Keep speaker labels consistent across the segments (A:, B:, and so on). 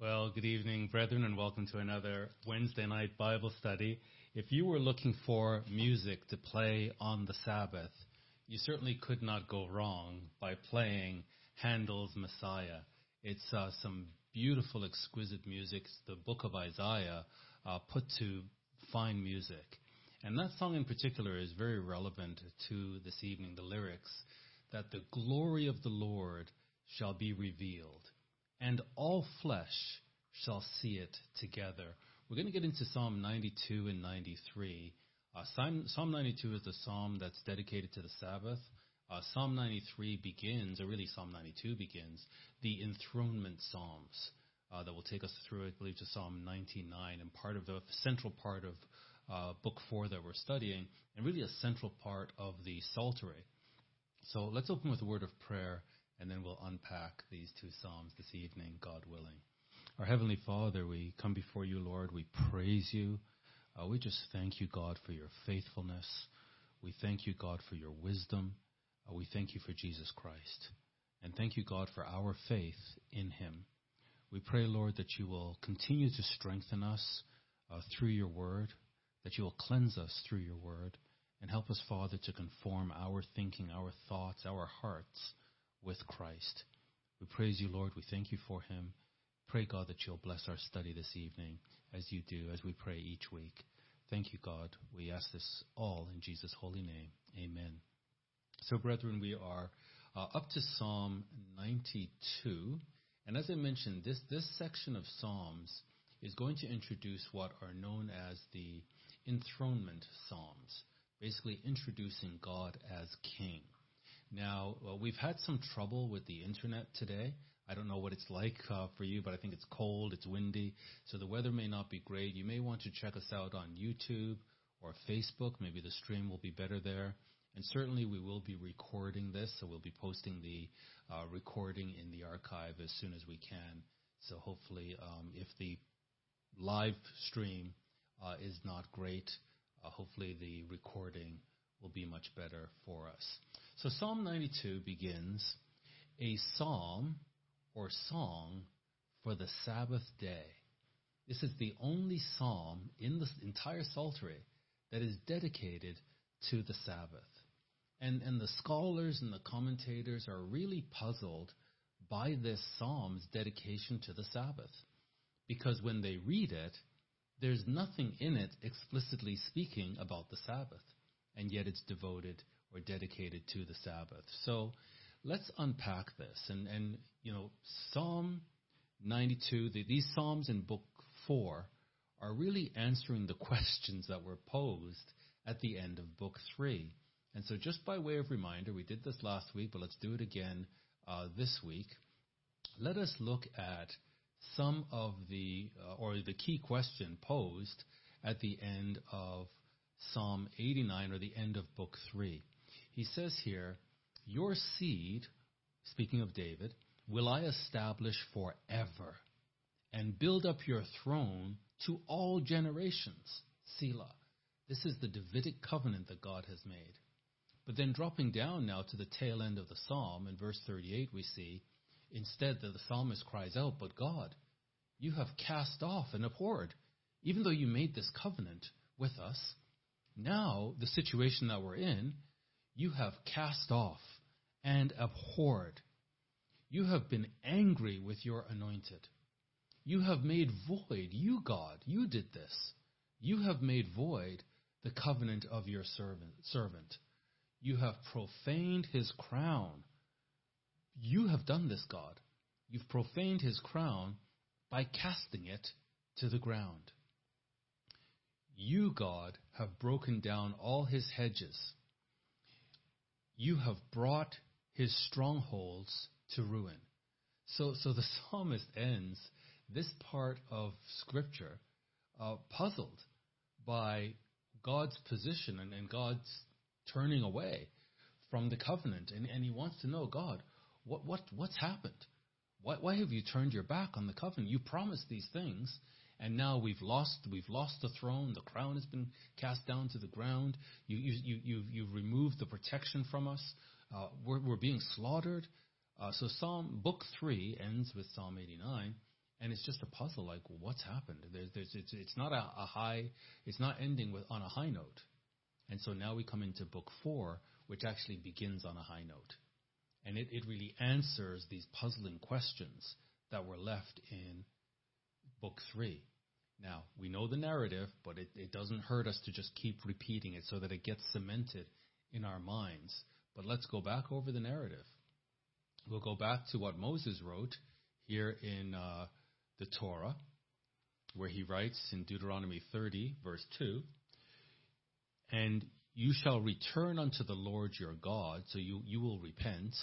A: Well, good evening, brethren, and welcome to another Wednesday night Bible study. If you were looking for music to play on the Sabbath, you certainly could not go wrong by playing Handel's Messiah. It's uh, some beautiful, exquisite music. It's the book of Isaiah uh, put to fine music. And that song in particular is very relevant to this evening, the lyrics, that the glory of the Lord shall be revealed and all flesh shall see it together. We're going to get into Psalm 92 and 93. Uh, Psalm, Psalm 92 is the psalm that's dedicated to the Sabbath. Uh, psalm 93 begins, or really Psalm 92 begins, the enthronement psalms uh, that will take us through, I believe, to Psalm 99 and part of the central part of uh, Book 4 that we're studying, and really a central part of the Psaltery. So let's open with a word of prayer and then we'll unpack these two Psalms this evening, God willing. Our Heavenly Father, we come before you, Lord. We praise you. Uh, we just thank you, God, for your faithfulness. We thank you, God, for your wisdom. Uh, we thank you for Jesus Christ. And thank you, God, for our faith in him. We pray, Lord, that you will continue to strengthen us uh, through your word, that you will cleanse us through your word, and help us, Father, to conform our thinking, our thoughts, our hearts with Christ. We praise you, Lord. We thank you for him. Pray, God, that you'll bless our study this evening as you do, as we pray each week. Thank you, God. We ask this all in Jesus' holy name. Amen. So, brethren, we are uh, up to Psalm 92. And as I mentioned, this, this section of Psalms is going to introduce what are known as the enthronement Psalms, basically introducing God as King. Now, uh, we've had some trouble with the internet today. I don't know what it's like uh, for you, but I think it's cold, it's windy, so the weather may not be great. You may want to check us out on YouTube or Facebook. Maybe the stream will be better there. And certainly we will be recording this, so we'll be posting the uh, recording in the archive as soon as we can. So hopefully, um, if the live stream uh, is not great, uh, hopefully the recording will be much better for us. So Psalm 92 begins a psalm or song for the Sabbath day. This is the only psalm in the entire Psaltery that is dedicated to the Sabbath. And, and the scholars and the commentators are really puzzled by this psalm's dedication to the Sabbath. Because when they read it, there's nothing in it explicitly speaking about the Sabbath and yet it's devoted or dedicated to the Sabbath. So let's unpack this. And, and you know, Psalm 92, the, these Psalms in Book 4 are really answering the questions that were posed at the end of Book 3. And so, just by way of reminder, we did this last week, but let's do it again uh, this week. Let us look at some of the, uh, or the key question posed at the end of Psalm 89 or the end of book 3. He says here, Your seed, speaking of David, will I establish forever and build up your throne to all generations. Selah. This is the Davidic covenant that God has made. But then dropping down now to the tail end of the psalm, in verse 38, we see instead that the psalmist cries out, But God, you have cast off and abhorred, even though you made this covenant with us now, the situation that we're in, you have cast off and abhorred. You have been angry with your anointed. You have made void, you God, you did this. You have made void the covenant of your servant. servant. You have profaned his crown. You have done this, God. You've profaned his crown by casting it to the ground. You, God, have broken down all his hedges. You have brought his strongholds to ruin. So, so the psalmist ends this part of Scripture uh, puzzled by God's position and, and, God's turning away from the covenant. And, and he wants to know, God, what, what, what's happened? Why, why have you turned your back on the covenant? You promised these things, and now we've lost we've lost the throne. The crown has been cast down to the ground. You you you you've removed the protection from us. Uh, we're we're being slaughtered. Uh, so Psalm Book Three ends with Psalm 89, and it's just a puzzle. Like, what's happened? There's, there's, it's, it's not a, a high, it's not ending with on a high note. And so now we come into book four, which actually begins on a high note. And it, it really answers these puzzling questions that were left in book three. Now, we know the narrative, but it, it doesn't hurt us to just keep repeating it so that it gets cemented in our minds. But let's go back over the narrative. We'll go back to what Moses wrote here in uh, the Torah, where he writes in Deuteronomy 30, verse 2 And you shall return unto the Lord your God, so you, you will repent,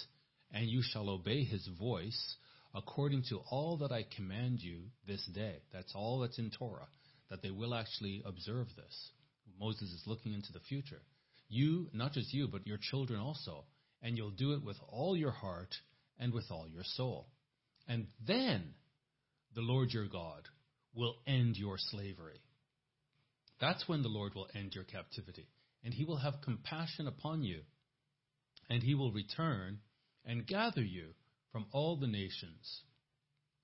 A: and you shall obey his voice according to all that I command you this day. That's all that's in Torah, that they will actually observe this. Moses is looking into the future. You, not just you, but your children also, and you'll do it with all your heart and with all your soul. And then the Lord your God will end your slavery. That's when the Lord will end your captivity. And he will have compassion upon you. And he will return and gather you from all the nations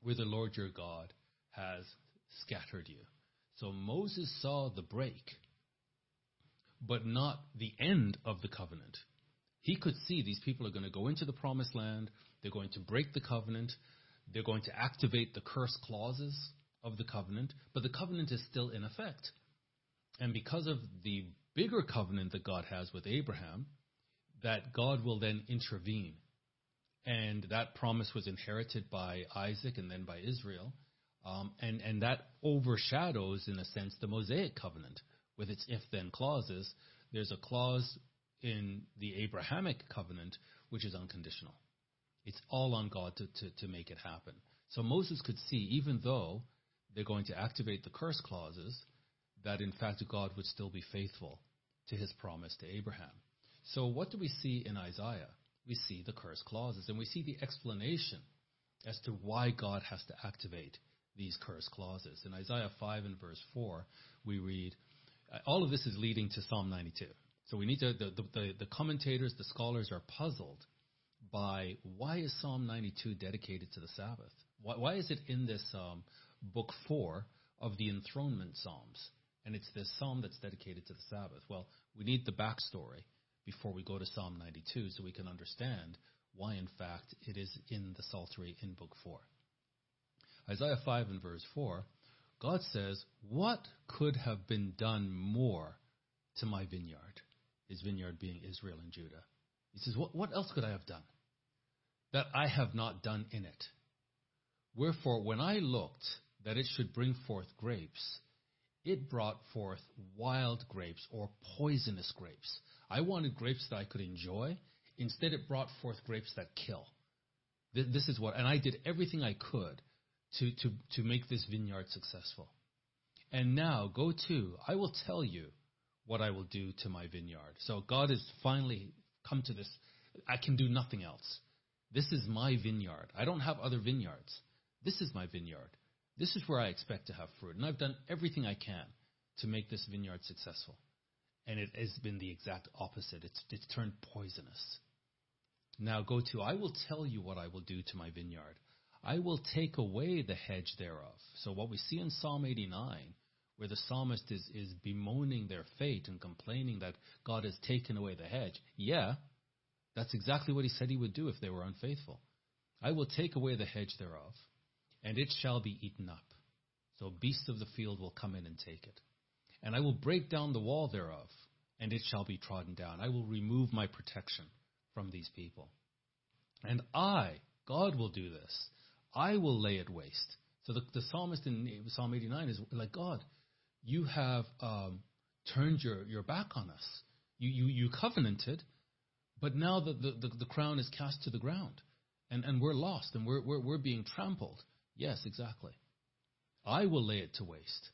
A: where the Lord your God has scattered you. So Moses saw the break, but not the end of the covenant. He could see these people are going to go into the promised land, they're going to break the covenant, they're going to activate the curse clauses of the covenant, but the covenant is still in effect. And because of the bigger covenant that God has with Abraham, that God will then intervene. And that promise was inherited by Isaac and then by Israel. Um, and, and that overshadows, in a sense, the Mosaic covenant with its if then clauses. There's a clause in the Abrahamic covenant which is unconditional. It's all on God to, to, to make it happen. So Moses could see, even though they're going to activate the curse clauses, that in fact God would still be faithful to his promise to Abraham. So what do we see in Isaiah? We see the curse clauses and we see the explanation as to why God has to activate these curse clauses. In Isaiah 5 and verse 4, we read, uh, all of this is leading to Psalm 92. So we need to, the, the, the commentators, the scholars are puzzled by why is Psalm 92 dedicated to the Sabbath? Why, why is it in this um, book four of the enthronement Psalms? And it's this psalm that's dedicated to the Sabbath. Well, we need the backstory before we go to Psalm 92 so we can understand why, in fact, it is in the Psaltery in book four. Isaiah 5 and verse 4, God says, What could have been done more to my vineyard? His vineyard being Israel and Judah. He says, What, what else could I have done? that I have not done in it. Wherefore, when I looked that it should bring forth grapes, it brought forth wild grapes or poisonous grapes. I wanted grapes that I could enjoy. Instead, it brought forth grapes that kill. This is what, and I did everything I could to, to, to make this vineyard successful. And now, go to, I will tell you what I will do to my vineyard. So God has finally come to this. I can do nothing else. This is my vineyard. I don't have other vineyards. This is my vineyard. This is where I expect to have fruit. And I've done everything I can to make this vineyard successful. And it has been the exact opposite. It's, it's turned poisonous. Now go to, I will tell you what I will do to my vineyard. I will take away the hedge thereof. So what we see in Psalm 89, where the psalmist is, is bemoaning their fate and complaining that God has taken away the hedge. Yeah, that's exactly what he said he would do if they were unfaithful. I will take away the hedge thereof, and it shall be eaten up. So beasts of the field will come in and take it. And I will break down the wall thereof, and it shall be trodden down. I will remove my protection from these people. And I, God will do this. I will lay it waste. So the, the psalmist in Psalm 89 is like, God, you have um, turned your, your back on us. You, you, you covenanted, but now the, the, the, crown is cast to the ground, and, and we're lost, and we're, we're, we're being trampled. Yes, exactly. I will lay it to waste.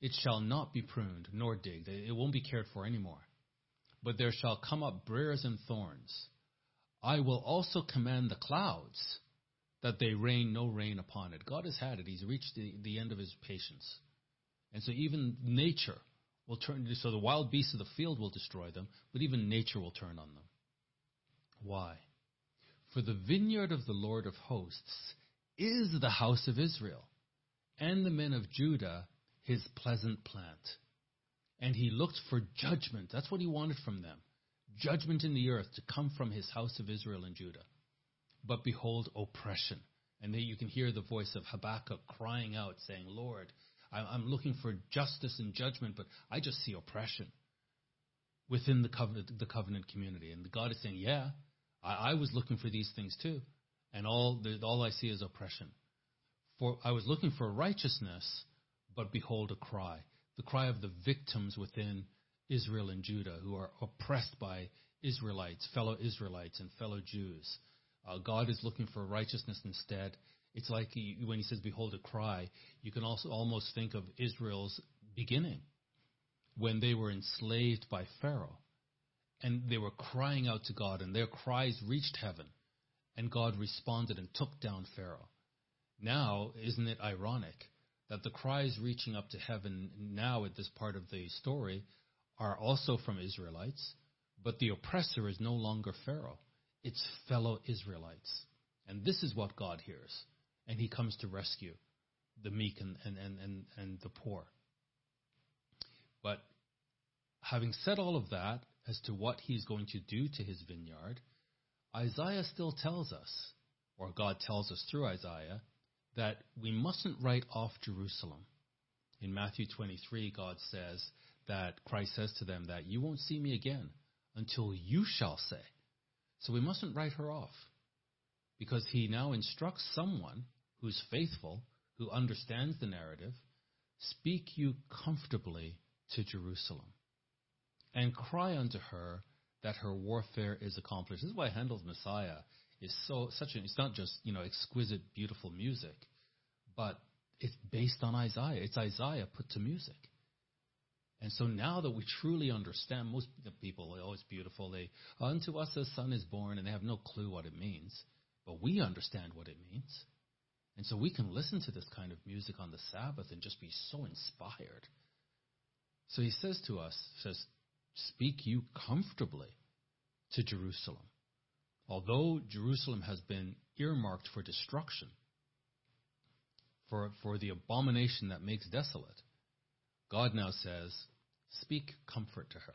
A: It shall not be pruned nor digged. It won't be cared for anymore. But there shall come up briers and thorns. I will also command the clouds that they rain no rain upon it. God has had it. He's reached the, the end of his patience. And so even nature will turn, so the wild beasts of the field will destroy them, but even nature will turn on them. Why? For the vineyard of the Lord of hosts is the house of Israel. and the men of Judah his pleasant plant. And he looked for judgment. That's what he wanted from them. Judgment in the earth to come from his house of Israel and Judah. But behold, oppression. And then you can hear the voice of Habakkuk crying out, saying, Lord, I'm looking for justice and judgment, but I just see oppression within the covenant, the covenant community. And God is saying, Yeah, I, I was looking for these things too. And all, the, all I see is oppression. For I was looking for righteousness, but behold a cry, the cry of the victims within Israel and Judah who are oppressed by Israelites, fellow Israelites, and fellow Jews. Uh, God is looking for righteousness instead. It's like he, when he says, Behold a cry, you can also almost think of Israel's beginning when they were enslaved by Pharaoh. And they were crying out to God, and their cries reached heaven. And God responded and took down Pharaoh. Now, isn't it ironic that the cries reaching up to heaven now at this part of the story are also from Israelites, but the oppressor is no longer Pharaoh. It's fellow Israelites. And this is what God hears. And he comes to rescue the meek and, and, and, and, and the poor. But having said all of that as to what he's going to do to his vineyard, Isaiah still tells us, or God tells us through Isaiah, that we mustn't write off Jerusalem. In Matthew 23, God says that Christ says to them that you won't see me again until you shall say. So we mustn't write her off because he now instructs someone who's faithful, who understands the narrative, speak you comfortably to Jerusalem and cry unto her that her warfare is accomplished. This is why Handel's Messiah is so such an. It's not just you know exquisite, beautiful music, but it's based on Isaiah. It's Isaiah put to music. And so now that we truly understand, most people are always beautiful. They unto us a son is born, and they have no clue what it means. But we understand what it means. And so we can listen to this kind of music on the Sabbath and just be so inspired. So he says to us, says, Speak you comfortably to Jerusalem although Jerusalem has been earmarked for destruction, for, for the abomination that makes desolate, God now says, Speak comfort to her.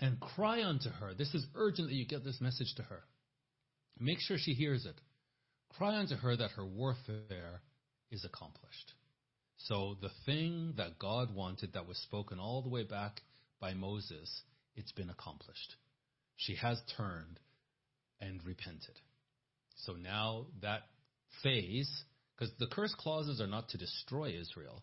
A: And cry unto her. This is urgent that you get this message to her. Make sure she hears it. Cry unto her that her warfare is accomplished. So the thing that God wanted that was spoken all the way back by Moses, it's been accomplished. She has turned and repented. So now that phase, because the curse clauses are not to destroy Israel.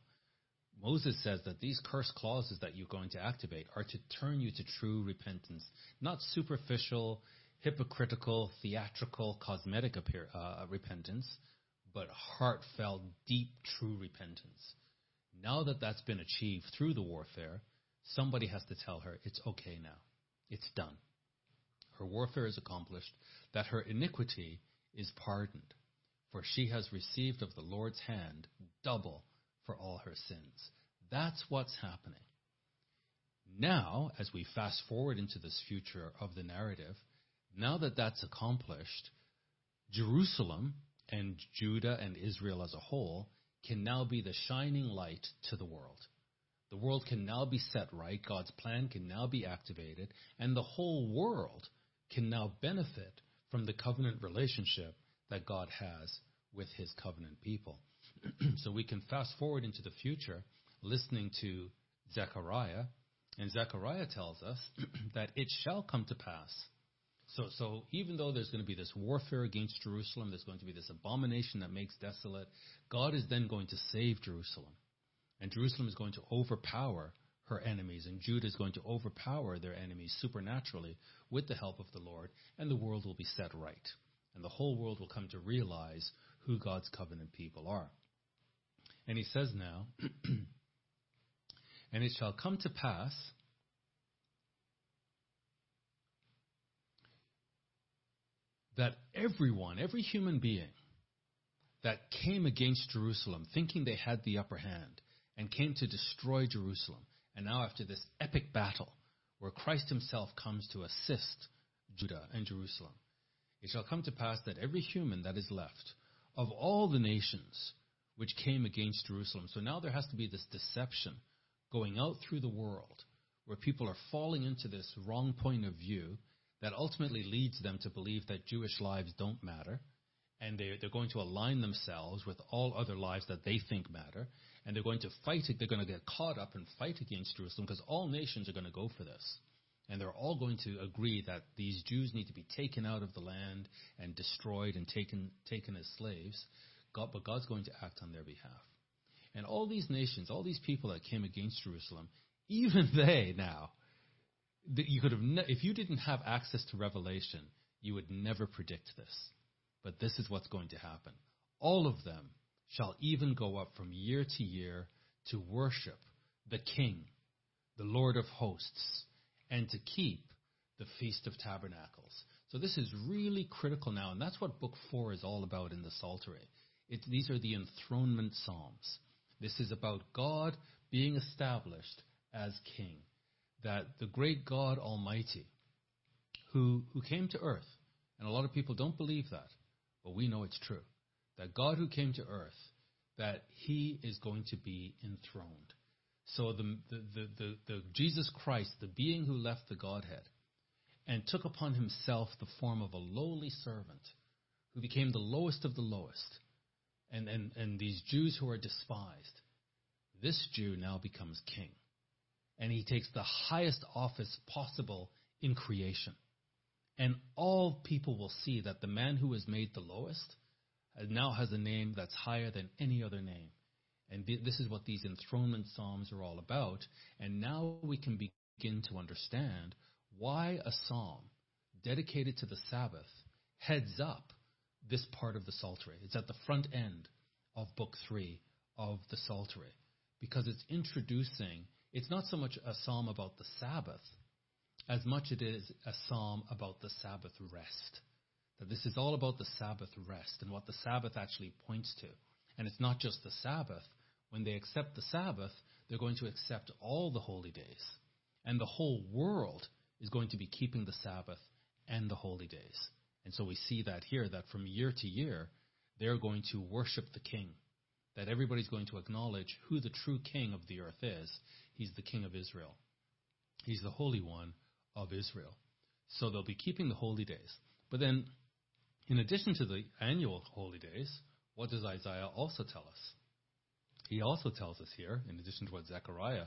A: Moses says that these curse clauses that you're going to activate are to turn you to true repentance, not superficial, hypocritical, theatrical, cosmetic appear, uh, repentance, but heartfelt, deep, true repentance. Now that that's been achieved through the warfare, somebody has to tell her it's okay now. It's done her warfare is accomplished, that her iniquity is pardoned. For she has received of the Lord's hand double for all her sins. That's what's happening. Now, as we fast forward into this future of the narrative, now that that's accomplished, Jerusalem and Judah and Israel as a whole can now be the shining light to the world. The world can now be set right, God's plan can now be activated, and the whole world can now benefit from the covenant relationship that God has with his covenant people. so we can fast forward into the future listening to Zechariah, and Zechariah tells us that it shall come to pass. So, so even though there's going to be this warfare against Jerusalem, there's going to be this abomination that makes desolate, God is then going to save Jerusalem. And Jerusalem is going to overpower her enemies, and Judah is going to overpower their enemies supernaturally with the help of the Lord, and the world will be set right. And the whole world will come to realize who God's covenant people are. And he says now, and it shall come to pass that everyone, every human being that came against Jerusalem, thinking they had the upper hand, and came to destroy Jerusalem, and now, after this epic battle, where Christ himself comes to assist Judah and Jerusalem, it shall come to pass that every human that is left, of all the nations which came against Jerusalem. So now there has to be this deception going out through the world where people are falling into this wrong point of view that ultimately leads them to believe that Jewish lives don't matter. And they're, going to align themselves with all other lives that they think matter. And they're going to fight. They're going to get caught up and fight against Jerusalem because all nations are going to go for this. And they're all going to agree that these Jews need to be taken out of the land and destroyed and taken, taken as slaves. God, but God's going to act on their behalf. And all these nations, all these people that came against Jerusalem, even they now, you could have, ne- if you didn't have access to Revelation, you would never predict this. But this is what's going to happen. All of them shall even go up from year to year to worship the King, the Lord of hosts, and to keep the Feast of Tabernacles. So this is really critical now, and that's what Book 4 is all about in the Psaltery. It, these are the enthronement psalms. This is about God being established as king. That the great God Almighty, who, who came to earth, and a lot of people don't believe that, but we know it's true. That God who came to earth, that he is going to be enthroned. So the, the, the, the, the Jesus Christ, the being who left the Godhead, and took upon himself the form of a lowly servant, who became the lowest of the lowest, and, and, and these Jews who are despised, this Jew now becomes king. And he takes the highest office possible in creation. And all people will see that the man who was made the lowest Uh, now has a name that's higher than any other name. And this is what these enthronement psalms are all about. And now we can begin to understand why a psalm dedicated to the Sabbath heads up this part of the Psaltery. It's at the front end of Book 3 of the Psaltery because it's introducing, it's not so much a psalm about the Sabbath as much it is a psalm about the Sabbath rest. That this is all about the Sabbath rest and what the Sabbath actually points to. And it's not just the Sabbath. When they accept the Sabbath, they're going to accept all the holy days. And the whole world is going to be keeping the Sabbath and the holy days. And so we see that here, that from year to year, they're going to worship the king. That everybody's going to acknowledge who the true king of the earth is. He's the king of Israel. He's the Holy One of Israel. So they'll be keeping the holy days. But then, in addition to the annual holy days, what does Isaiah also tell us? He also tells us here, in addition to what Zechariah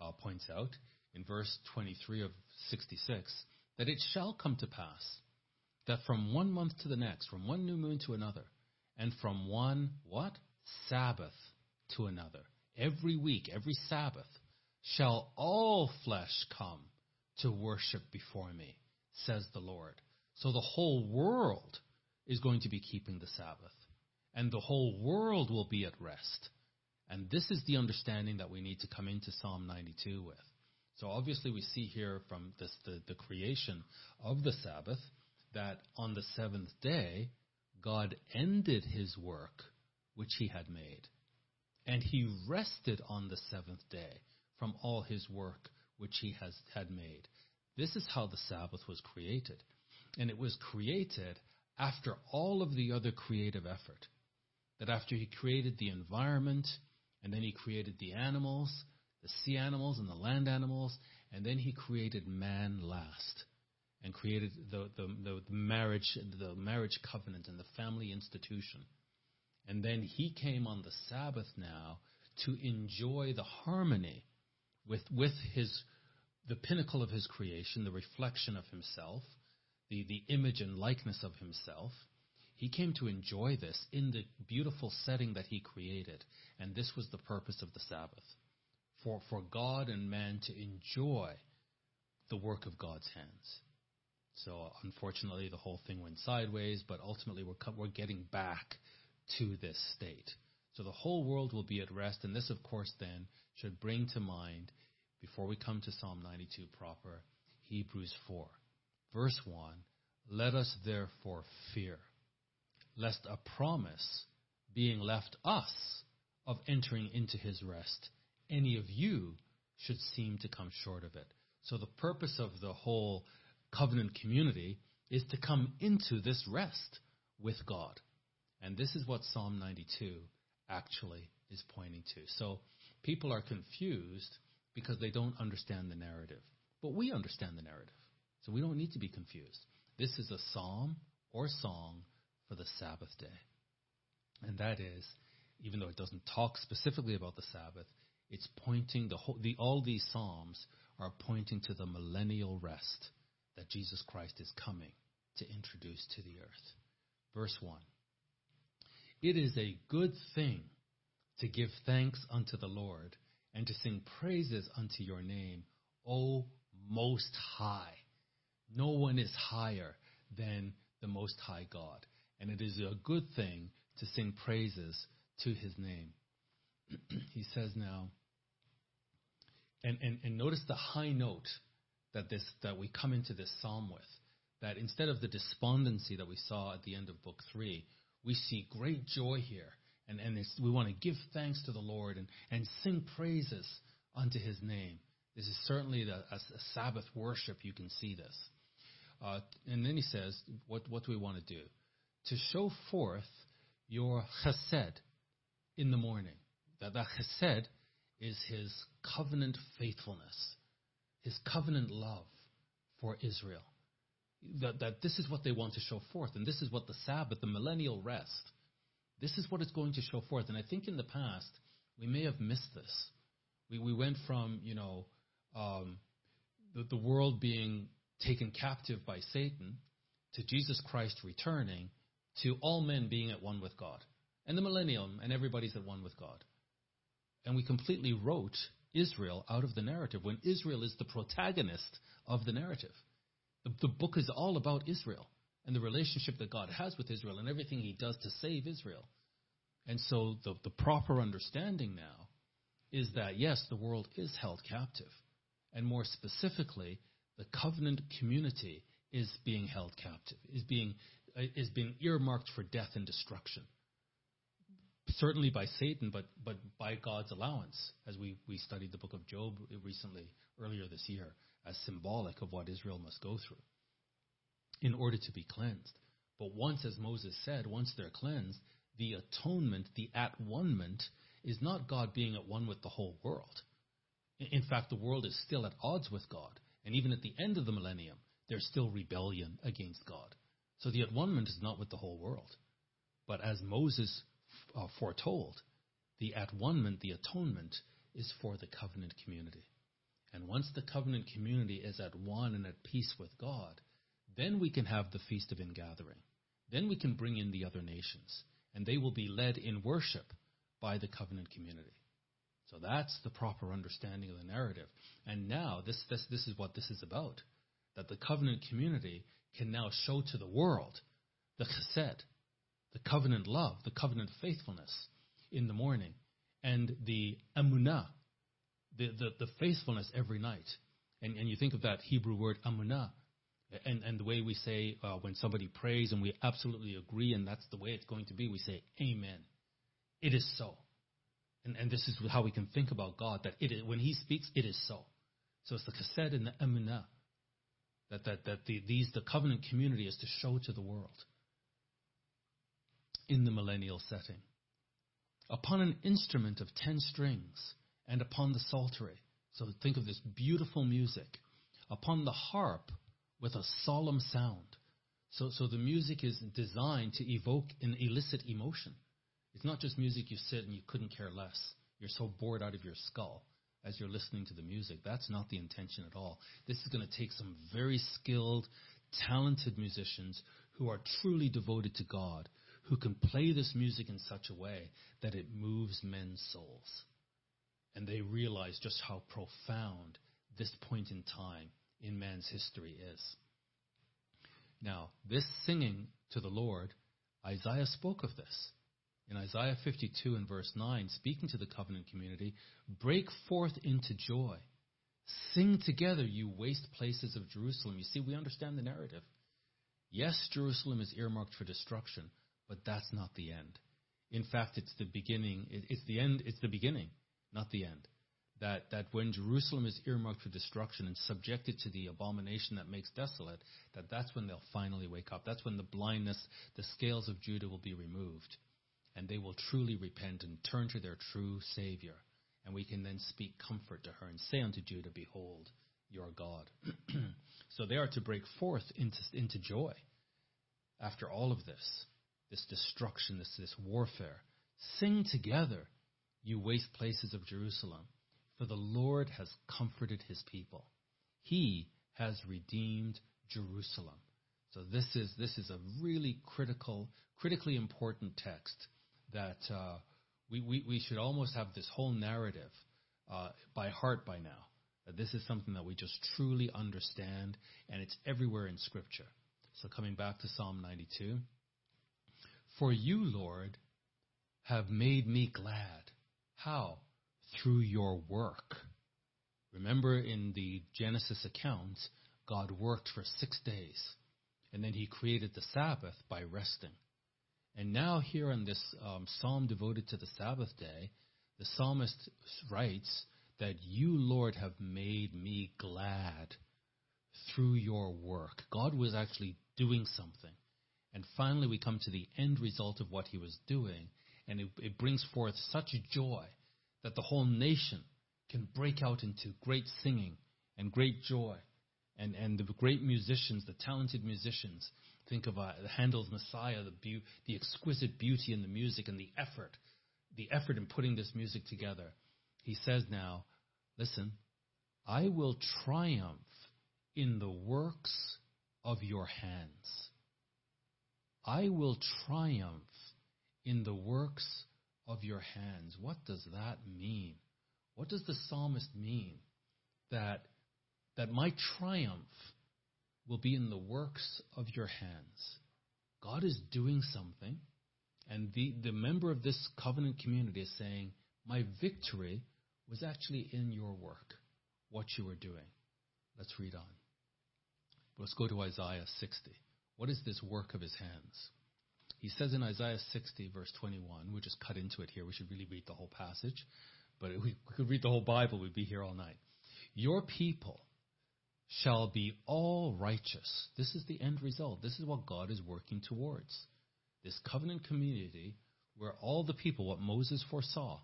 A: uh, points out in verse 23 of 66, that it shall come to pass that from one month to the next, from one new moon to another, and from one what? Sabbath to another. Every week, every Sabbath, shall all flesh come to worship before me, says the Lord. So the whole world is going to be keeping the Sabbath, and the whole world will be at rest. And this is the understanding that we need to come into Psalm 92 with. So obviously we see here from this, the, the creation of the Sabbath that on the seventh day, God ended his work which he had made. And he rested on the seventh day from all his work which he has had made. This is how the Sabbath was created. And it was created after all of the other creative effort. That after he created the environment, and then he created the animals, the sea animals and the land animals, and then he created man last and created the, the, the, marriage, the marriage covenant and the family institution. And then he came on the Sabbath now to enjoy the harmony with, with his, the pinnacle of his creation, the reflection of himself, the, the image and likeness of himself. He came to enjoy this in the beautiful setting that he created. And this was the purpose of the Sabbath. For, for God and man to enjoy the work of God's hands. So unfortunately, the whole thing went sideways, but ultimately we're, we're getting back to this state. So the whole world will be at rest, and this, of course, then should bring to mind, before we come to Psalm 92 proper, Hebrews 4. Verse 1 Let us therefore fear, lest a promise being left us of entering into his rest, any of you should seem to come short of it. So the purpose of the whole covenant community is to come into this rest with God. And this is what Psalm 92 actually is pointing to. So people are confused because they don't understand the narrative. But we understand the narrative. So we don't need to be confused. This is a psalm or song for the Sabbath day. And that is, even though it doesn't talk specifically about the Sabbath, it's pointing the whole, the, all these psalms are pointing to the millennial rest that Jesus Christ is coming to introduce to the earth. Verse 1. It is a good thing to give thanks unto the Lord and to sing praises unto your name, O Most High. No one is higher than the Most High God. And it is a good thing to sing praises to his name. he says now, and, and, and notice the high note that this that we come into this psalm with. That instead of the despondency that we saw at the end of book three, we see great joy here. And, and we want to give thanks to the Lord and, and sing praises unto his name. This is certainly the, a, a Sabbath worship. You can see this. Uh, and then he says, what, what do we want to do? To show forth your chesed in the morning. That, that chesed is his covenant faithfulness, his covenant love for Israel. That, that this is what they want to show forth, and this is what the Sabbath, the millennial rest, this is what it's going to show forth. And I think in the past, we may have missed this. We, we went from, you know, um, the, the world being taken captive by Satan to Jesus Christ returning to all men being at one with God and the millennium and everybody's at one with God. And we completely wrote Israel out of the narrative when Israel is the protagonist of the narrative. The, the book is all about Israel and the relationship that God has with Israel and everything he does to save Israel. And so the, the proper understanding now is that, yes, the world is held captive. And more specifically, the covenant community is being held captive, is being, is being earmarked for death and destruction. Certainly by Satan, but, but by God's allowance, as we, we studied the book of Job recently, earlier this year, as symbolic of what Israel must go through in order to be cleansed. But once, as Moses said, once they're cleansed, the atonement, the at one is not God being at one with the whole world. In fact, the world is still at odds with God. And even at the end of the millennium, there's still rebellion against God. So the at one is not with the whole world. But as Moses uh, foretold, the at one the atonement, is for the covenant community. And once the covenant community is at one and at peace with God, then we can have the Feast of Ingathering. Then we can bring in the other nations, and they will be led in worship by the covenant community. So that's the proper understanding of the narrative. And now this, this, this is what this is about. That the covenant community can now show to the world the chesed, the covenant love, the covenant faithfulness in the morning, and the emunah, the, the, the faithfulness every night. And, and you think of that Hebrew word emunah, and, and the way we say uh, when somebody prays and we absolutely agree and that's the way it's going to be, we say, Amen. It is so. And, and this is how we can think about God, that it is, when He speaks, it is so. So it's the chesed and the emunah that, that, that the, these, the covenant community is to show to the world in the millennial setting. Upon an instrument of ten strings and upon the psaltery. So think of this beautiful music. Upon the harp with a solemn sound. So, so the music is designed to evoke an illicit emotion. It's not just music you sit and you couldn't care less. You're so bored out of your skull as you're listening to the music. That's not the intention at all. This is going to take some very skilled, talented musicians who are truly devoted to God, who can play this music in such a way that it moves men's souls. And they realize just how profound this point in time in man's history is. Now, this singing to the Lord, Isaiah spoke of this. In Isaiah 52 and verse 9, speaking to the covenant community, break forth into joy. Sing together, you waste places of Jerusalem. You see, we understand the narrative. Yes, Jerusalem is earmarked for destruction, but that's not the end. In fact, it's the beginning. It's the end. It's the beginning, not the end. that, that when Jerusalem is earmarked for destruction and subjected to the abomination that makes desolate, that that's when they'll finally wake up. That's when the blindness, the scales of Judah will be removed. And they will truly repent and turn to their true Savior. And we can then speak comfort to her and say unto Judah, Behold, your God. so they are to break forth into, into joy after all of this, this destruction, this, this warfare. Sing together, you waste places of Jerusalem for the Lord has comforted his people. He has redeemed Jerusalem. So this is this is a really critical, critically important text that uh, we, we, we should almost have this whole narrative uh, by heart by now. That this is something that we just truly understand, and it's everywhere in Scripture. So coming back to Psalm 92, for you, Lord, have made me glad. How? through your work. Remember in the Genesis account, God worked for six days, and then he created the Sabbath by resting. And now, here in this um, psalm devoted to the Sabbath day, the psalmist writes that you, Lord, have made me glad through your work. God was actually doing something. And finally, we come to the end result of what he was doing, and it, it brings forth such joy that the whole nation can break out into great singing and great joy. And, and the great musicians, the talented musicians, think of uh, Handel's Messiah, the, be- the exquisite beauty in the music and the effort, the effort in putting this music together. He says now, listen, I will triumph in the works of your hands. I will triumph in the works of your hands. What does that mean? What does the psalmist mean? That, that my triumph will be in the works of your hands. God is doing something, and the, the member of this covenant community is saying, My victory was actually in your work, what you were doing. Let's read on. Let's go to Isaiah 60. What is this work of his hands? He says in Isaiah 60, verse 21, we'll just cut into it here. We should really read the whole passage. But if we could read the whole Bible, we'd be here all night. Your people shall be all righteous. This is the end result. This is what God is working towards. This covenant community where all the people, what Moses foresaw,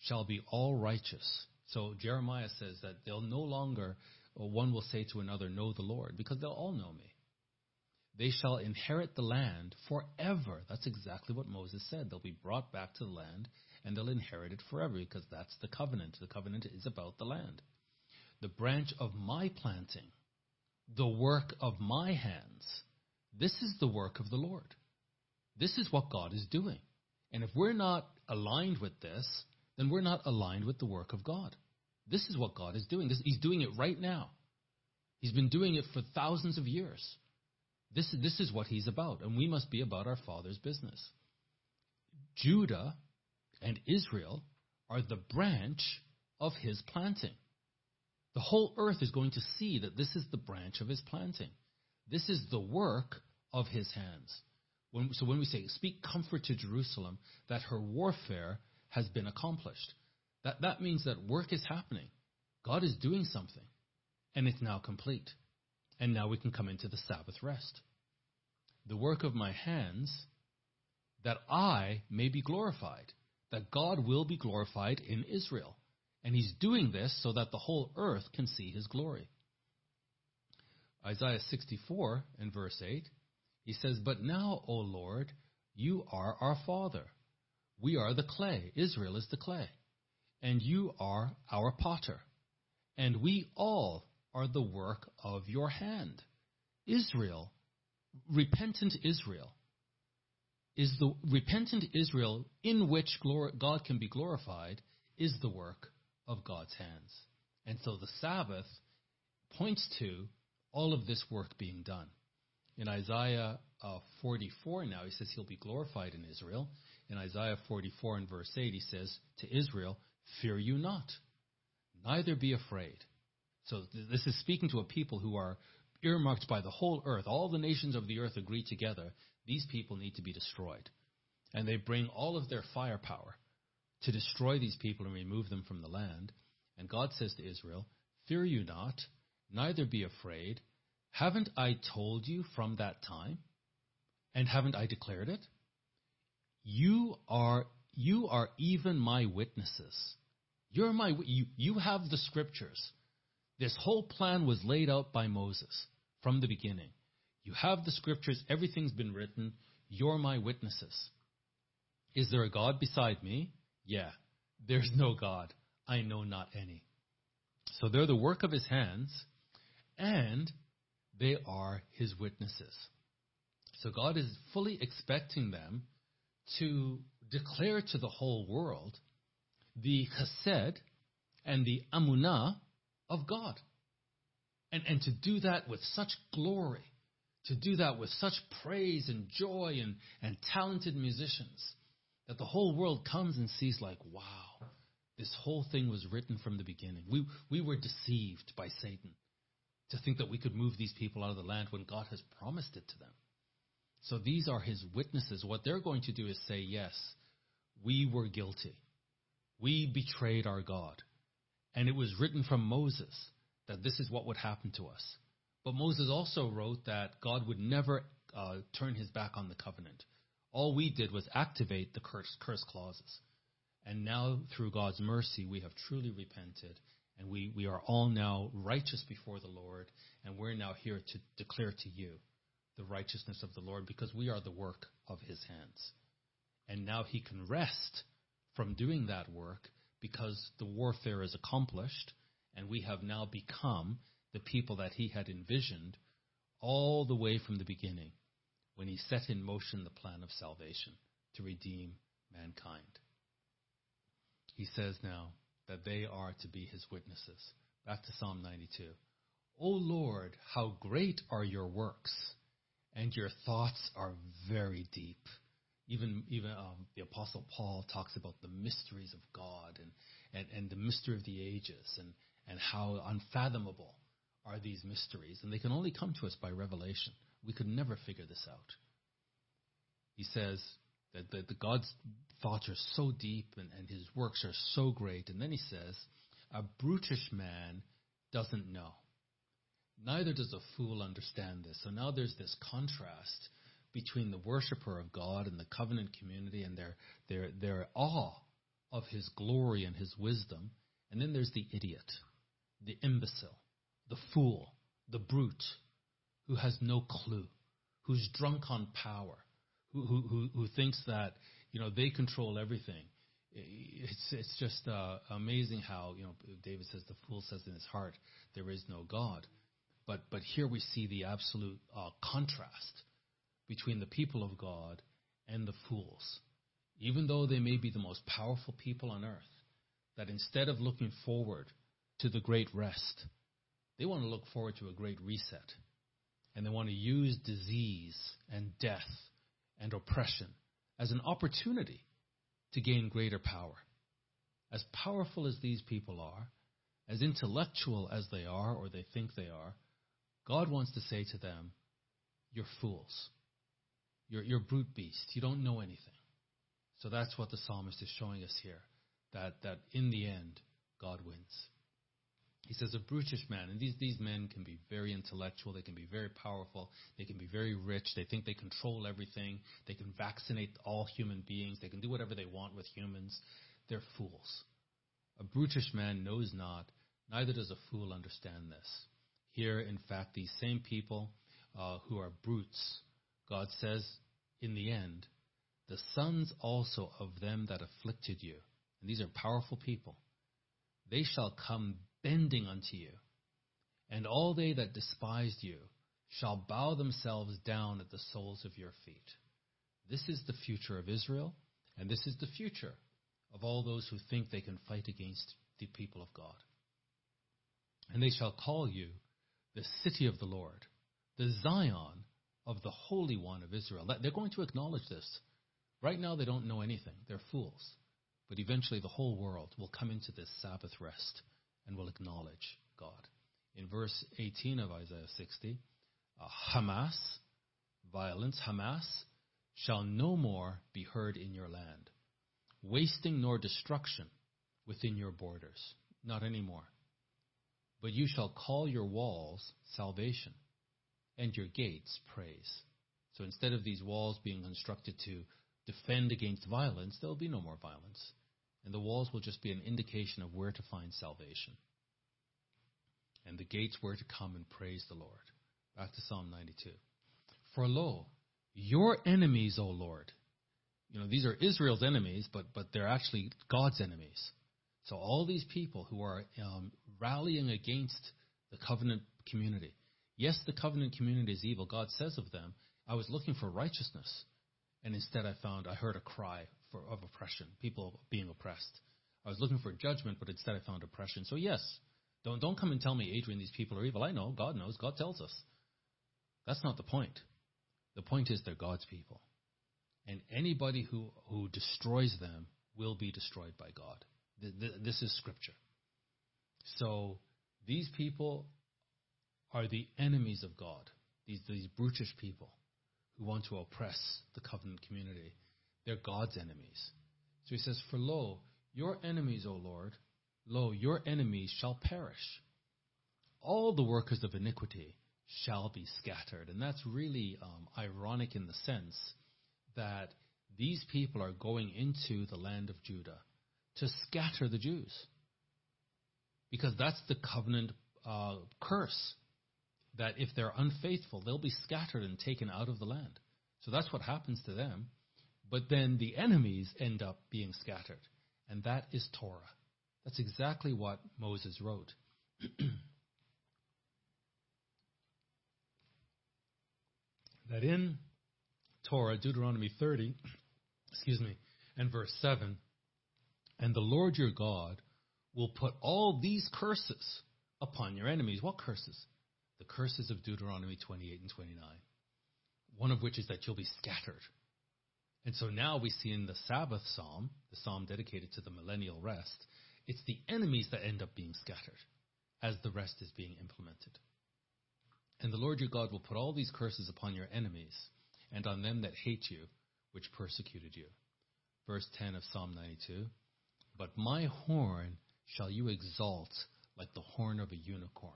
A: shall be all righteous. So Jeremiah says that they'll no longer, uh, one will say to another, know the Lord, because they'll all know me. They shall inherit the land forever. That's exactly what Moses said. They'll be brought back to the land and they'll inherit it forever because that's the covenant. The covenant is about the land. The branch of my planting, the work of my hands. This is the work of the Lord. This is what God is doing. And if we're not aligned with this, then we're not aligned with the work of God. This is what God is doing. This, he's doing it right now. He's been doing it for thousands of years. This, this is what he's about, and we must be about our Father's business. Judah and Israel are the branch of his planting. The whole earth is going to see that this is the branch of his planting. This is the work of his hands. When, so when we say, speak comfort to Jerusalem, that her warfare has been accomplished. That, that means that work is happening. God is doing something, and it's now complete. And now we can come into the Sabbath rest. The work of my hands, that I may be glorified, that God will be glorified in Israel. And he's doing this so that the whole earth can see his glory. Isaiah 64 and verse 8, he says, But now, O Lord, you are our Father. We are the clay. Israel is the clay. And you are our potter. And we all are the work of your hand. Israel, repentant Israel, is the repentant Israel in which God can be glorified is the work of God's hands. And so the Sabbath points to all of this work being done. In Isaiah uh, 44 now, he says he'll be glorified in Israel. In Isaiah 44 and verse 8, he says to Israel, Fear you not, neither be afraid. So th- this is speaking to a people who are earmarked by the whole earth. All the nations of the earth agree together. These people need to be destroyed. And they bring all of their firepower to destroy these people and remove them from the land. And God says to Israel, Fear you not, neither be afraid. Haven't I told you from that time? And haven't I declared it? You are, you are even my witnesses. You're my, you, you have the scriptures. This whole plan was laid out by Moses from the beginning. You have the scriptures. Everything's been written. You're my witnesses. Is there a God beside me? Yeah. There's no God. I know not any. So they're the work of his hands, and they are his witnesses. So God is fully expecting them to declare to the whole world the chesed and the emunah of God. And, and to do that with such glory, to do that with such praise and joy and, and talented musicians, that the whole world comes and sees, like, wow, this whole thing was written from the beginning. We, we were deceived by Satan to think that we could move these people out of the land when God has promised it to them. So these are his witnesses. What they're going to do is say, yes, we were guilty. We betrayed our God. And it was written from Moses that this is what would happen to us. But Moses also wrote that God would never uh, turn his back on the covenant. All we did was activate the curse, curse clauses. And now, through God's mercy, we have truly repented, and we, we are all now righteous before the Lord, and we're now here to declare to you the righteousness of the Lord because we are the work of his hands. And now he can rest from doing that work because the warfare is accomplished, and we have now become the people that he had envisioned all the way from the beginning when he set in motion the plan of salvation to redeem mankind. He says now that they are to be his witnesses. Back to Psalm 92. O Lord, how great are your works, and your thoughts are very deep. Even, even um, the Apostle Paul talks about the mysteries of God and, and, and the mystery of the ages and, and how unfathomable are these mysteries. And they can only come to us by revelation. We could never figure this out. He says that the, the God's thoughts are so deep and, and his works are so great. And then he says, a brutish man doesn't know. Neither does a fool understand this. So now there's this contrast between the worshiper of God and the covenant community and their, their, their awe of his glory and his wisdom. And then there's the idiot, the imbecile, the fool, the brute, who has no clue, who's drunk on power, who, who, who, who thinks that, you know, they control everything. It's, it's just uh, amazing how, you know, David says the fool says in his heart, there is no God. But, but here we see the absolute uh, contrast between the people of God and the fools. Even though they may be the most powerful people on earth, that instead of looking forward to the great rest, they want to look forward to a great reset. And they want to use disease and death and oppression as an opportunity to gain greater power. As powerful as these people are, as intellectual as they are or they think they are, God wants to say to them, You're fools. You're, you're brute beasts. You don't know anything. So that's what the psalmist is showing us here that, that in the end, God wins. He says a brutish man, and these, these men can be very intellectual, they can be very powerful, they can be very rich, they think they control everything, they can vaccinate all human beings, they can do whatever they want with humans. They're fools. A brutish man knows not, neither does a fool understand this. Here, in fact, these same people uh, who are brutes, God says, in the end, the sons also of them that afflicted you, and these are powerful people, they shall come bending unto you. And all they that despised you shall bow themselves down at the soles of your feet. This is the future of Israel, and this is the future of all those who think they can fight against the people of God. And they shall call you the city of the Lord, the Zion of the Holy One of Israel. They're going to acknowledge this. Right now, they don't know anything. They're fools. But eventually, the whole world will come into this Sabbath rest and will acknowledge God. In verse 18 of Isaiah 60, uh, Hamas, violence, Hamas, shall no more be heard in your land, wasting nor destruction within your borders. not anymore. But you shall call your walls salvation and your gates praise. So instead of these walls being constructed to defend against violence, there will be no more violence. And the walls will just be an indication of where to find salvation. And the gates where to come and praise the Lord. Back to Psalm 92. For lo, your enemies, O Lord. You know, these are Israel's enemies, but, but they're actually God's enemies. So all these people who are um, rallying against the covenant community. Yes, the covenant community is evil. God says of them, I was looking for righteousness, and instead I found, I heard a cry for, of oppression, people being oppressed. I was looking for judgment, but instead I found oppression. So yes, don't, don't come and tell me, Adrian, these people are evil. I know, God knows, God tells us. That's not the point. The point is they're God's people. And anybody who, who destroys them will be destroyed by God. This is scripture. So these people are the enemies of God, these, these brutish people who want to oppress the covenant community. They're God's enemies. So he says, For lo, your enemies, O Lord, lo, your enemies shall perish. All the workers of iniquity shall be scattered. And that's really um, ironic in the sense that these people are going into the land of Judah to scatter the Jews. Because that's the covenant uh, curse that if they're unfaithful, they'll be scattered and taken out of the land. So that's what happens to them. But then the enemies end up being scattered. And that is Torah. That's exactly what Moses wrote. that in Torah, Deuteronomy 30, excuse me, and verse 7, and the Lord your God will put all these curses upon your enemies. What curses? The curses of Deuteronomy 28 and 29. One of which is that you'll be scattered. And so now we see in the Sabbath psalm, the psalm dedicated to the millennial rest, it's the enemies that end up being scattered as the rest is being implemented. And the Lord your God will put all these curses upon your enemies and on them that hate you, which persecuted you. Verse 10 of Psalm 92 But my horn shall you exalt like the horn of a unicorn.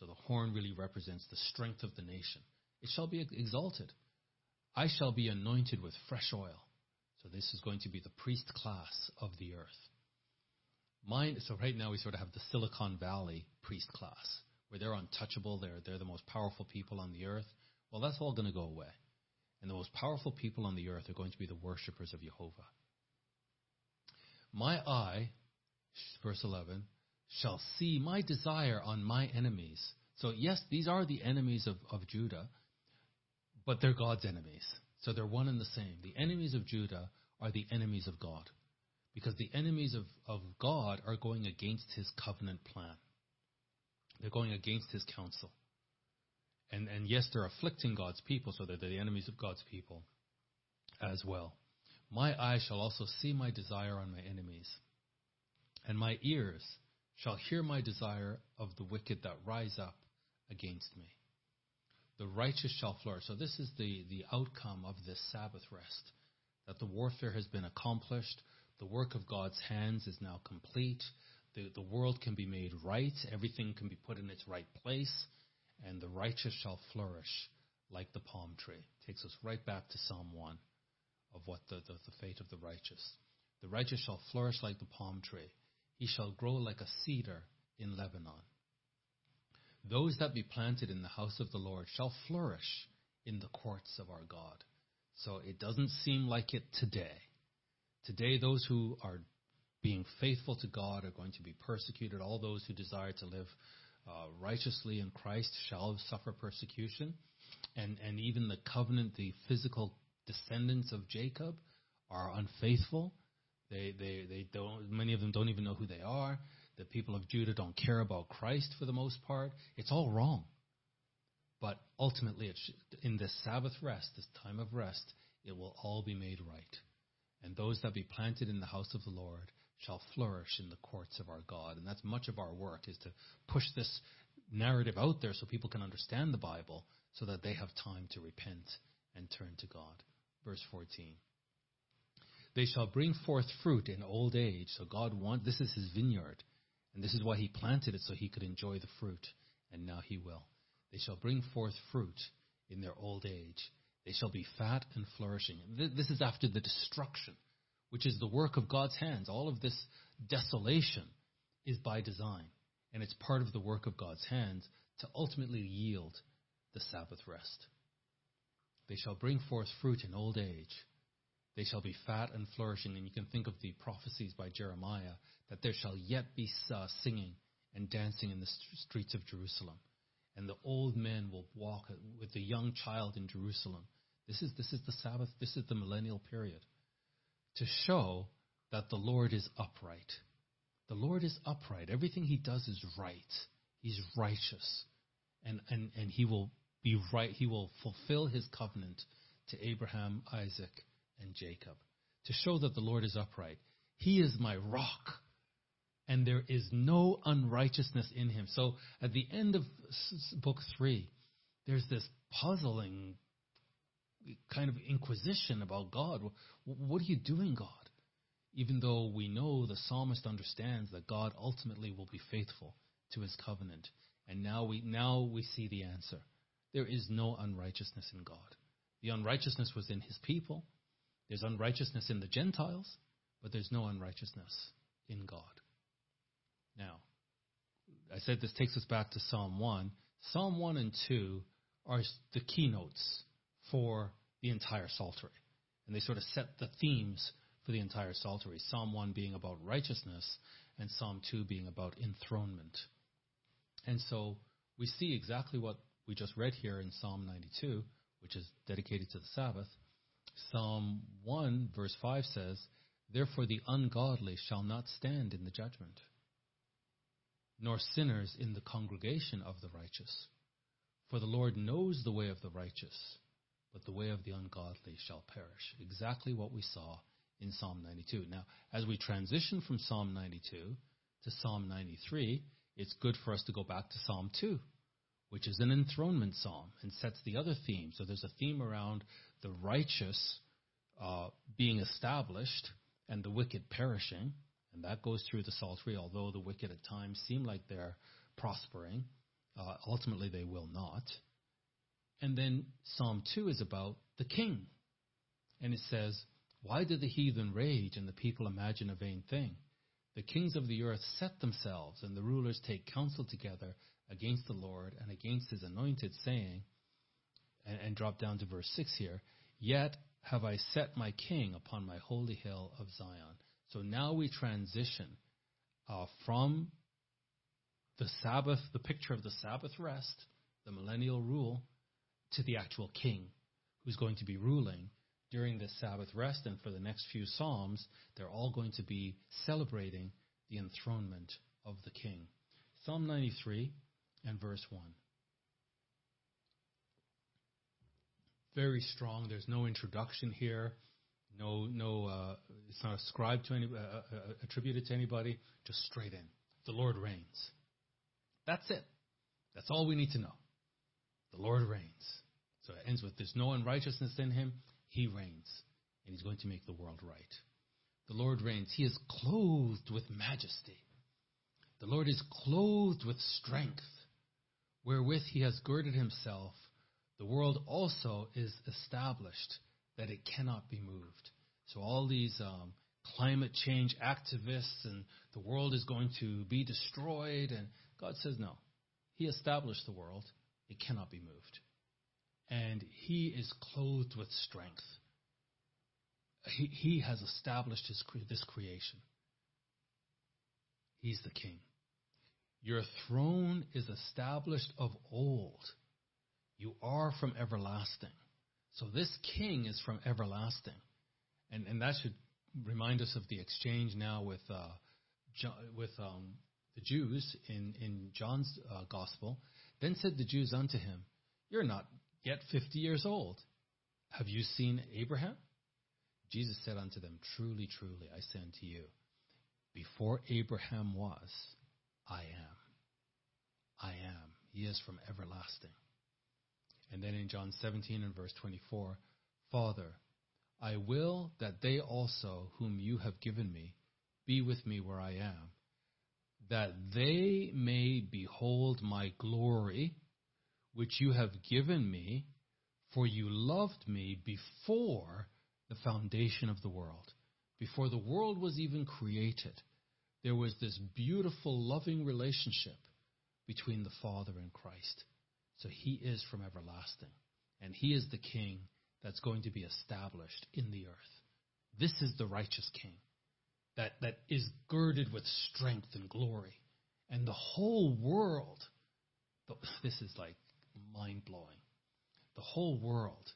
A: So the horn really represents the strength of the nation. It shall be exalted. I shall be anointed with fresh oil. So this is going to be the priest class of the earth. Mine, so right now we sort of have the Silicon Valley priest class, where they're untouchable, they're, they're the most powerful people on the earth. Well, that's all going to go away. And the most powerful people on the earth are going to be the worshippers of Jehovah. My eye, verse 11, shall see my desire on my enemies. So, yes, these are the enemies of, of Judah, but they're God's enemies. So they're one and the same. The enemies of Judah are the enemies of God. Because the enemies of, of God are going against his covenant plan. They're going against his counsel. And, and yes, they're afflicting God's people, so they're the enemies of God's people as well. My eyes shall also see my desire on my enemies, and my ears shall hear my desire of the wicked that rise up against me. The righteous shall flourish. So this is the, the outcome of this Sabbath rest. That the warfare has been accomplished. The work of God's hands is now complete. The, the world can be made right. Everything can be put in its right place. And the righteous shall flourish like the palm tree. Takes us right back to Psalm 1 of what the, the, the fate of the righteous. The righteous shall flourish like the palm tree. He shall grow like a cedar in Lebanon. Those that be planted in the house of the Lord shall flourish in the courts of our God. So it doesn't seem like it today. Today, those who are being faithful to God are going to be persecuted. All those who desire to live uh, righteously in Christ shall suffer persecution. And, and even the covenant, the physical descendants of Jacob are unfaithful. They, they, they don't, many of them don't even know who they are. The people of Judah don't care about Christ for the most part. It's all wrong. But ultimately, in this Sabbath rest, this time of rest, it will all be made right. And those that be planted in the house of the Lord shall flourish in the courts of our God. And that's much of our work, is to push this narrative out there so people can understand the Bible so that they have time to repent and turn to God. Verse 14. They shall bring forth fruit in old age. So God wants, this is his vineyard. And this is why he planted it so he could enjoy the fruit. And now he will. They shall bring forth fruit in their old age. They shall be fat and flourishing. This is after the destruction, which is the work of God's hands. All of this desolation is by design. And it's part of the work of God's hands to ultimately yield the Sabbath rest. They shall bring forth fruit in old age. They shall be fat and flourishing. And you can think of the prophecies by Jeremiah that there shall yet be uh, singing and dancing in the streets of Jerusalem. And the old men will walk with the young child in Jerusalem. This is, this is the Sabbath, this is the millennial period. To show that the Lord is upright. The Lord is upright. Everything he does is right. He's righteous. And, and, and he will be right. He will fulfill his covenant to Abraham, Isaac, and Jacob to show that the Lord is upright. He is my rock, and there is no unrighteousness in him. So at the end of book three, there's this puzzling kind of inquisition about God. What are you doing, God? Even though we know the psalmist understands that God ultimately will be faithful to his covenant. And now we, now we see the answer. There is no unrighteousness in God. The unrighteousness was in his people. There's unrighteousness in the Gentiles, but there's no unrighteousness in God. Now, I said this takes us back to Psalm 1. Psalm 1 and 2 are the keynotes for the entire psaltery. And they sort of set the themes for the entire psaltery. Psalm 1 being about righteousness, and Psalm 2 being about enthronement. And so we see exactly what we just read here in Psalm 92, which is dedicated to the Sabbath. Psalm 1, verse 5 says, Therefore the ungodly shall not stand in the judgment, nor sinners in the congregation of the righteous. For the Lord knows the way of the righteous, but the way of the ungodly shall perish. Exactly what we saw in Psalm 92. Now, as we transition from Psalm 92 to Psalm 93, it's good for us to go back to Psalm 2, which is an enthronement psalm and sets the other theme. So there's a theme around the righteous uh, being established and the wicked perishing, and that goes through the Psaltery, although the wicked at times seem like they're prospering. Uh, ultimately, they will not. And then Psalm 2 is about the king. And it says, Why do the heathen rage and the people imagine a vain thing? The kings of the earth set themselves, and the rulers take counsel together against the Lord and against his anointed, saying, and, and drop down to verse 6 here, Yet have I set my king upon my holy hill of Zion. So now we transition uh, from the Sabbath, the picture of the Sabbath rest, the millennial rule, to the actual king who's going to be ruling during this Sabbath rest. And for the next few Psalms, they're all going to be celebrating the enthronement of the king. Psalm 93 and verse 1. Very strong. There's no introduction here. No, no, uh, it's not ascribed to any, uh, uh, uh, attributed to anybody. Just straight in. The Lord reigns. That's it. That's all we need to know. The Lord reigns. So it ends with there's no unrighteousness in him. He reigns. And he's going to make the world right. The Lord reigns. He is clothed with majesty. The Lord is clothed with strength, wherewith he has girded himself. The world also is established that it cannot be moved. So all these um, climate change activists and the world is going to be destroyed, and God says no. He established the world. It cannot be moved. And he is clothed with strength. He, he has established his, this creation. He's the king. Your throne is established of old. You are from everlasting. So this king is from everlasting. And, and that should remind us of the exchange now with, uh, with um, the Jews in, in John's uh, gospel. Then said the Jews unto him, You're not yet fifty years old. Have you seen Abraham? Jesus said unto them, Truly, truly, I say unto you, before Abraham was, I am. I am. He is from everlasting. And then in John 17 and verse 24, Father, I will that they also, whom you have given me, be with me where I am, that they may behold my glory, which you have given me, for you loved me before the foundation of the world. Before the world was even created, there was this beautiful, loving relationship between the Father and Christ. So he is from everlasting. And he is the king that's going to be established in the earth. This is the righteous king that, that is girded with strength and glory. And the whole world, this is like mind blowing. The whole world,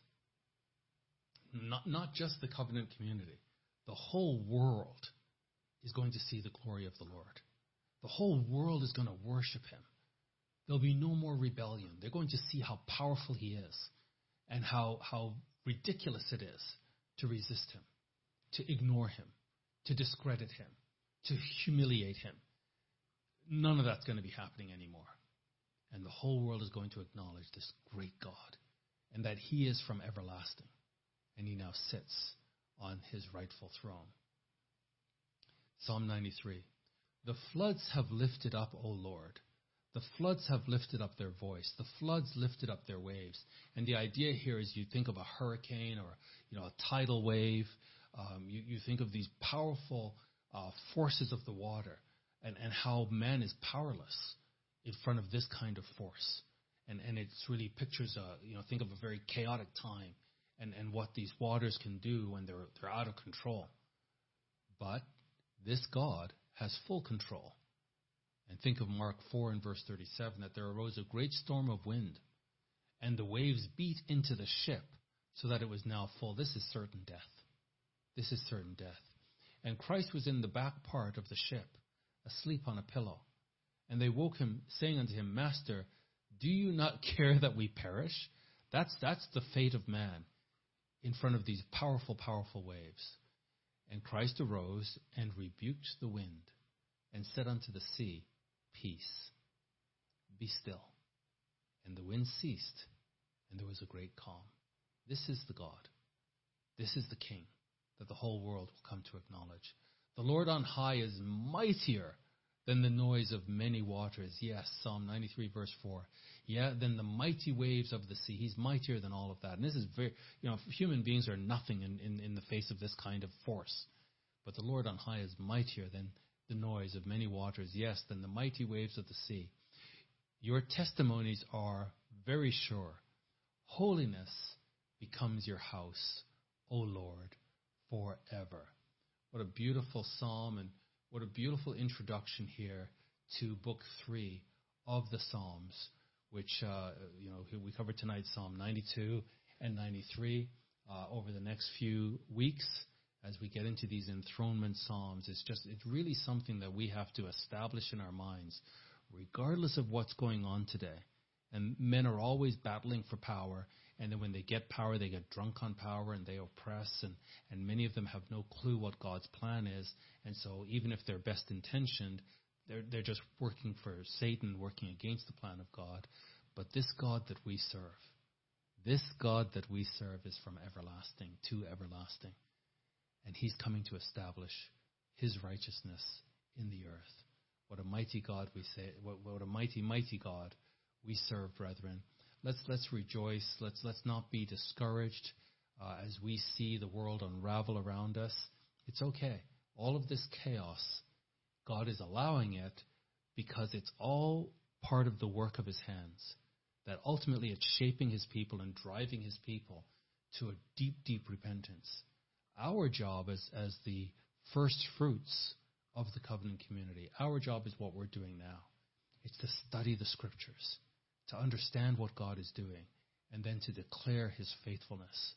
A: not, not just the covenant community, the whole world is going to see the glory of the Lord. The whole world is going to worship him. There'll be no more rebellion. They're going to see how powerful he is and how, how ridiculous it is to resist him, to ignore him, to discredit him, to humiliate him. None of that's going to be happening anymore. And the whole world is going to acknowledge this great God and that he is from everlasting. And he now sits on his rightful throne. Psalm 93 The floods have lifted up, O Lord. The floods have lifted up their voice. The floods lifted up their waves. And the idea here is you think of a hurricane or you know a tidal wave um, you, you, think of these powerful uh, forces of the water and, and how man is powerless in front of this kind of force. And, and it's really pictures, a, you know, think of a very chaotic time and, and what these waters can do when they're, they're out of control. But this God has full control. And think of Mark 4 and verse 37 that there arose a great storm of wind, and the waves beat into the ship so that it was now full. This is certain death. This is certain death. And Christ was in the back part of the ship, asleep on a pillow. And they woke him, saying unto him, Master, do you not care that we perish? That's, that's the fate of man in front of these powerful, powerful waves. And Christ arose and rebuked the wind and said unto the sea, Peace, be still. And the wind ceased, and there was a great calm. This is the God. This is the King that the whole world will come to acknowledge. The Lord on high is mightier than the noise of many waters. Yes, Psalm 93 verse 4. Yeah, than the mighty waves of the sea. He's mightier than all of that. And this is very, you know, human beings are nothing in, in, in the face of this kind of force. But the Lord on high is mightier than the noise of many waters. Yes, than the mighty waves of the sea. Your testimonies are very sure. Holiness becomes your house, O Lord forever. What a beautiful psalm and what a beautiful introduction here to book three of the Psalms, which uh, you know we covered tonight, Psalm 92 and 93. Uh, over the next few weeks, as we get into these enthronement psalms, it's just it's really something that we have to establish in our minds, regardless of what's going on today. And men are always battling for power, and then when they get power, they get drunk on power and they oppress, and, and many of them have no clue what God's plan is. And so even if they're best intentioned, they're, they're just working for Satan, working against the plan of God. But this God that we serve, this God that we serve is from everlasting to everlasting. And he's coming to establish his righteousness in the earth. What a mighty God we say, what, what a mighty, mighty God we serve, brethren. Let's, let's rejoice. Let's, let's not be discouraged uh, as we see the world unravel around us. It's okay. All of this chaos, God is allowing it because it's all part of the work of his hands. That ultimately it's shaping his people and driving his people to a deep, deep repentance our job as, as the first fruits of the covenant community, our job is what we're doing now. It's to study the scriptures, to understand what God is doing, and then to declare his faithfulness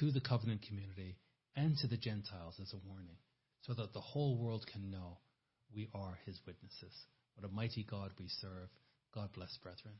A: to the covenant community and to the Gentiles as a warning, so that the whole world can know we are his witnesses. What a mighty God we serve. God bless, brethren.